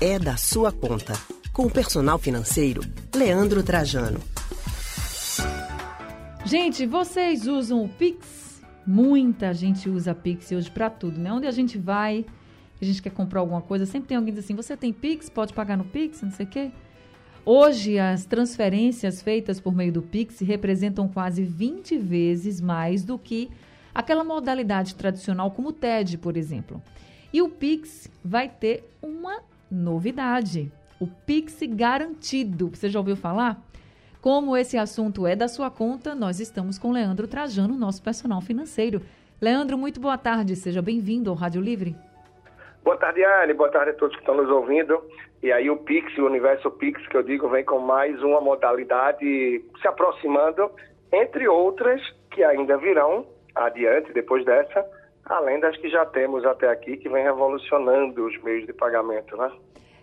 É da sua conta. Com o personal financeiro, Leandro Trajano. Gente, vocês usam o Pix? Muita gente usa Pix hoje para tudo, né? Onde a gente vai, a gente quer comprar alguma coisa, sempre tem alguém que diz assim: você tem Pix? Pode pagar no Pix? Não sei o quê. Hoje, as transferências feitas por meio do Pix representam quase 20 vezes mais do que aquela modalidade tradicional como o TED, por exemplo. E o Pix vai ter uma novidade: o Pix garantido. Você já ouviu falar? Como esse assunto é da sua conta, nós estamos com Leandro Trajano, nosso personal financeiro. Leandro, muito boa tarde, seja bem-vindo ao Rádio Livre. Boa tarde, Anne. Boa tarde a todos que estão nos ouvindo. E aí o Pix, o universo Pix, que eu digo, vem com mais uma modalidade se aproximando, entre outras que ainda virão adiante, depois dessa, além das que já temos até aqui, que vem revolucionando os meios de pagamento, né?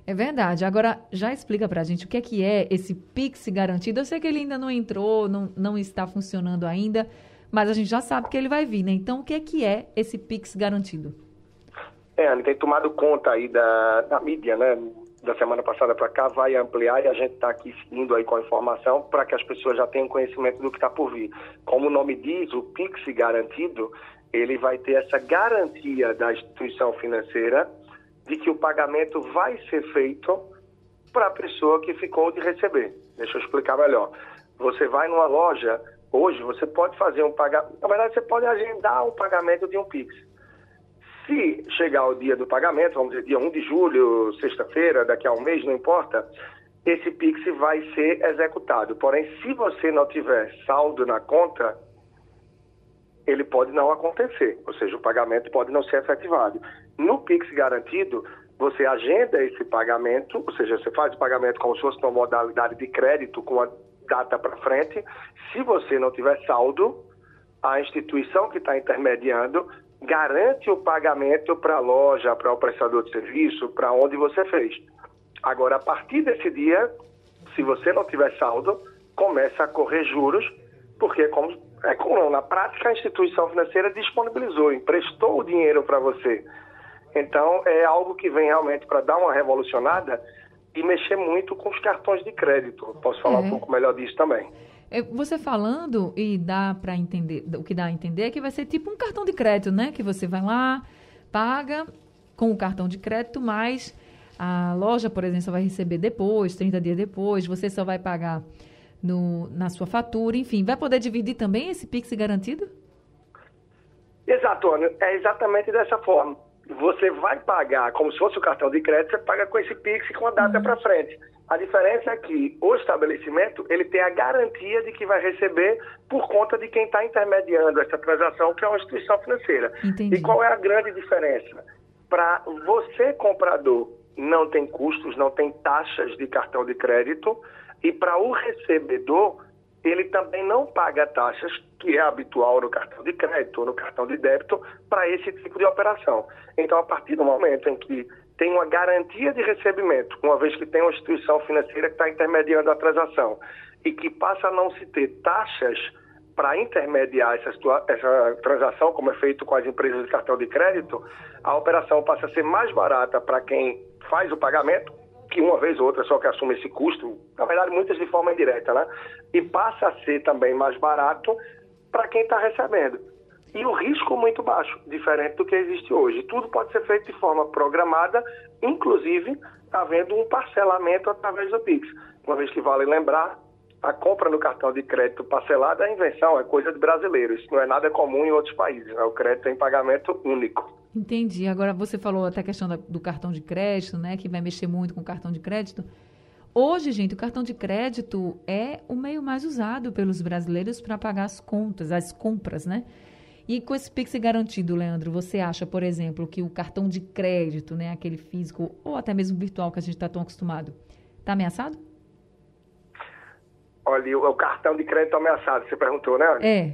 É verdade. Agora, já explica pra gente o que é que é esse Pix garantido. Eu sei que ele ainda não entrou, não, não está funcionando ainda, mas a gente já sabe que ele vai vir, né? Então, o que é que é esse Pix garantido? É, Anne, tem tomado conta aí da, da mídia, né? Da semana passada para cá, vai ampliar e a gente está aqui seguindo aí com a informação para que as pessoas já tenham conhecimento do que está por vir. Como o nome diz, o Pix garantido, ele vai ter essa garantia da instituição financeira de que o pagamento vai ser feito para a pessoa que ficou de receber. Deixa eu explicar melhor. Você vai numa loja, hoje você pode fazer um pagamento, na verdade você pode agendar o pagamento de um Pix. Se chegar o dia do pagamento, vamos dizer, dia 1 de julho, sexta-feira, daqui a um mês, não importa, esse Pix vai ser executado. Porém, se você não tiver saldo na conta, ele pode não acontecer, ou seja, o pagamento pode não ser efetivado. No Pix garantido, você agenda esse pagamento, ou seja, você faz o pagamento como se fosse uma modalidade de crédito com a data para frente. Se você não tiver saldo, a instituição que está intermediando garante o pagamento para a loja, para o prestador de serviço, para onde você fez. Agora, a partir desse dia, se você não tiver saldo, começa a correr juros, porque é como, é como na prática a instituição financeira disponibilizou, emprestou o dinheiro para você. Então, é algo que vem realmente para dar uma revolucionada e mexer muito com os cartões de crédito. Posso falar uhum. um pouco melhor disso também. É, você falando, e dá para entender, o que dá a entender é que vai ser tipo um cartão de crédito, né? Que você vai lá, paga com o cartão de crédito, mas a loja, por exemplo, só vai receber depois, 30 dias depois, você só vai pagar no, na sua fatura, enfim. Vai poder dividir também esse Pix garantido? Exato, Ana. É exatamente dessa forma. Você vai pagar como se fosse o cartão de crédito, você paga com esse Pix com a data uhum. para frente. A diferença é que o estabelecimento ele tem a garantia de que vai receber por conta de quem está intermediando essa transação, que é uma instituição financeira. Entendi. E qual é a grande diferença? Para você, comprador, não tem custos, não tem taxas de cartão de crédito, e para o recebedor, ele também não paga taxas, que é habitual no cartão de crédito ou no cartão de débito, para esse tipo de operação. Então, a partir do momento em que tem uma garantia de recebimento, uma vez que tem uma instituição financeira que está intermediando a transação e que passa a não se ter taxas para intermediar essa, essa, transação, como é feito com as empresas de cartão de crédito, a operação passa a ser mais barata para quem faz o pagamento, que uma vez ou outra só que assume esse custo, na verdade muitas de forma indireta, né? E passa a ser também mais barato para quem está recebendo e o risco muito baixo, diferente do que existe hoje. Tudo pode ser feito de forma programada, inclusive havendo um parcelamento através do Pix. Uma vez que vale lembrar, a compra no cartão de crédito parcelado é invenção, é coisa de brasileiro. Isso não é nada comum em outros países. Né? O crédito tem pagamento único. Entendi. Agora você falou até a questão do cartão de crédito, né? Que vai mexer muito com o cartão de crédito. Hoje, gente, o cartão de crédito é o meio mais usado pelos brasileiros para pagar as contas, as compras, né? E com esse Pix garantido, Leandro, você acha, por exemplo, que o cartão de crédito, né, aquele físico ou até mesmo virtual que a gente está tão acostumado, está ameaçado? Olha, o, cartão de crédito ameaçado, você perguntou, né? É.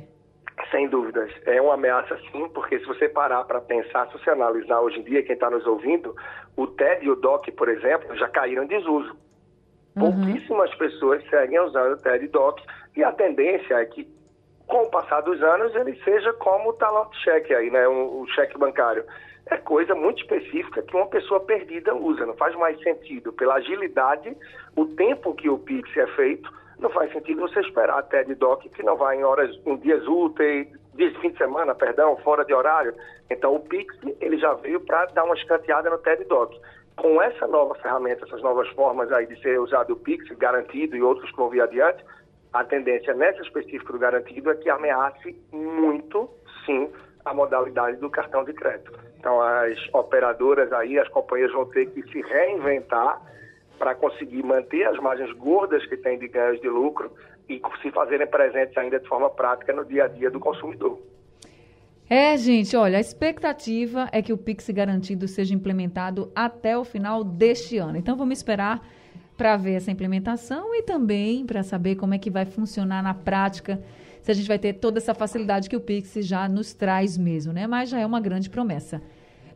Sem dúvidas. É uma ameaça sim, porque se você parar para pensar, se você analisar hoje em dia, quem está nos ouvindo, o TED e o DOC, por exemplo, já caíram em desuso. Uhum. Pouquíssimas pessoas seguem usando o TED e DOC, e a tendência é que com o passar dos anos, ele seja como o talão cheque aí, né? O, o cheque bancário. é coisa muito específica que uma pessoa perdida usa. Não faz mais sentido. Pela agilidade, o tempo que o Pix é feito, não faz sentido você esperar até de DOC, que não vai em horas, em dias úteis, dias de fim de semana, perdão, fora de horário. Então, o Pix, ele já veio para dar uma escanteada no TED Doc. Com essa nova ferramenta, essas novas formas aí de ser usado o Pix, garantido e outros que vão vir adiante, a tendência nessa específica do garantido é que ameace muito, sim, a modalidade do cartão de crédito. Então, as operadoras aí, as companhias vão ter que se reinventar para conseguir manter as margens gordas que tem de ganhos de lucro e se fazerem presentes ainda de forma prática no dia a dia do consumidor. É, gente, olha, a expectativa é que o Pix garantido seja implementado até o final deste ano. Então vamos esperar para ver essa implementação e também para saber como é que vai funcionar na prática, se a gente vai ter toda essa facilidade que o Pix já nos traz mesmo, né? Mas já é uma grande promessa.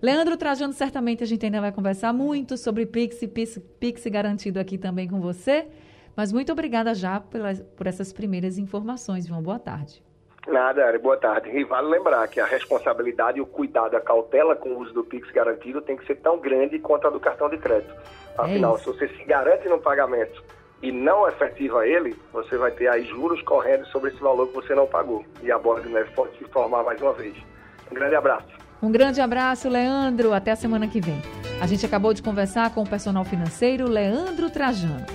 Leandro Trajano, certamente a gente ainda vai conversar muito sobre Pix e Pix, Pix garantido aqui também com você. Mas muito obrigada já pelas, por essas primeiras informações. Uma boa tarde. Nada, Ari, boa tarde. E vale lembrar que a responsabilidade, o cuidado, a cautela com o uso do Pix garantido tem que ser tão grande quanto a do cartão de crédito. É Afinal, é se você se garante no pagamento e não efetiva ele, você vai ter aí juros correndo sobre esse valor que você não pagou. E a bola de neve pode se formar mais uma vez. Um grande abraço. Um grande abraço, Leandro. Até a semana que vem. A gente acabou de conversar com o personal financeiro Leandro Trajano.